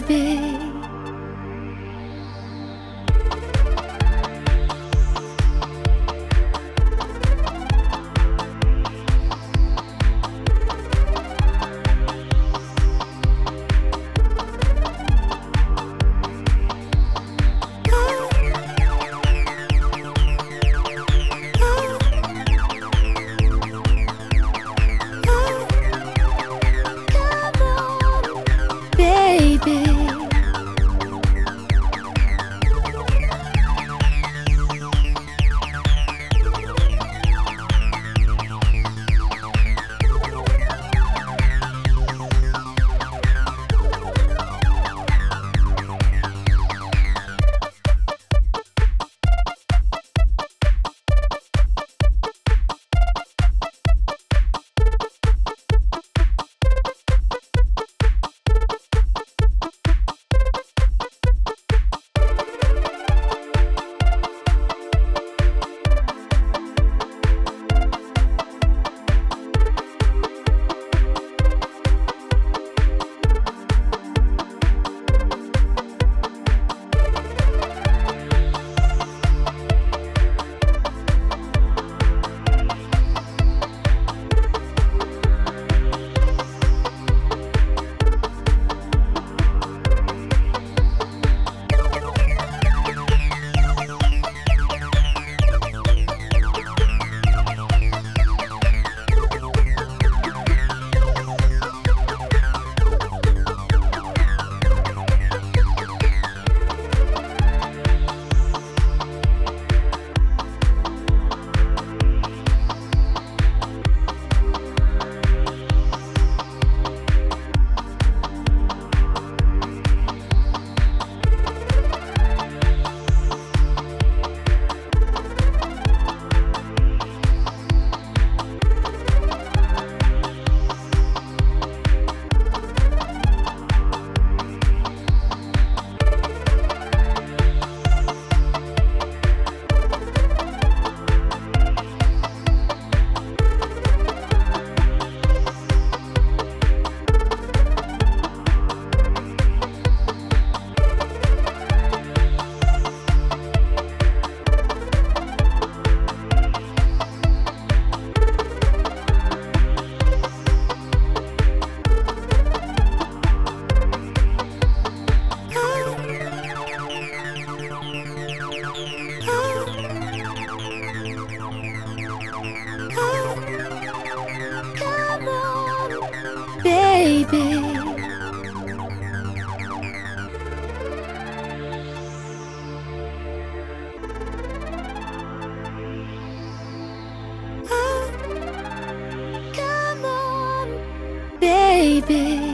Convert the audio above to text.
baby. Baby. Oh, come on, baby.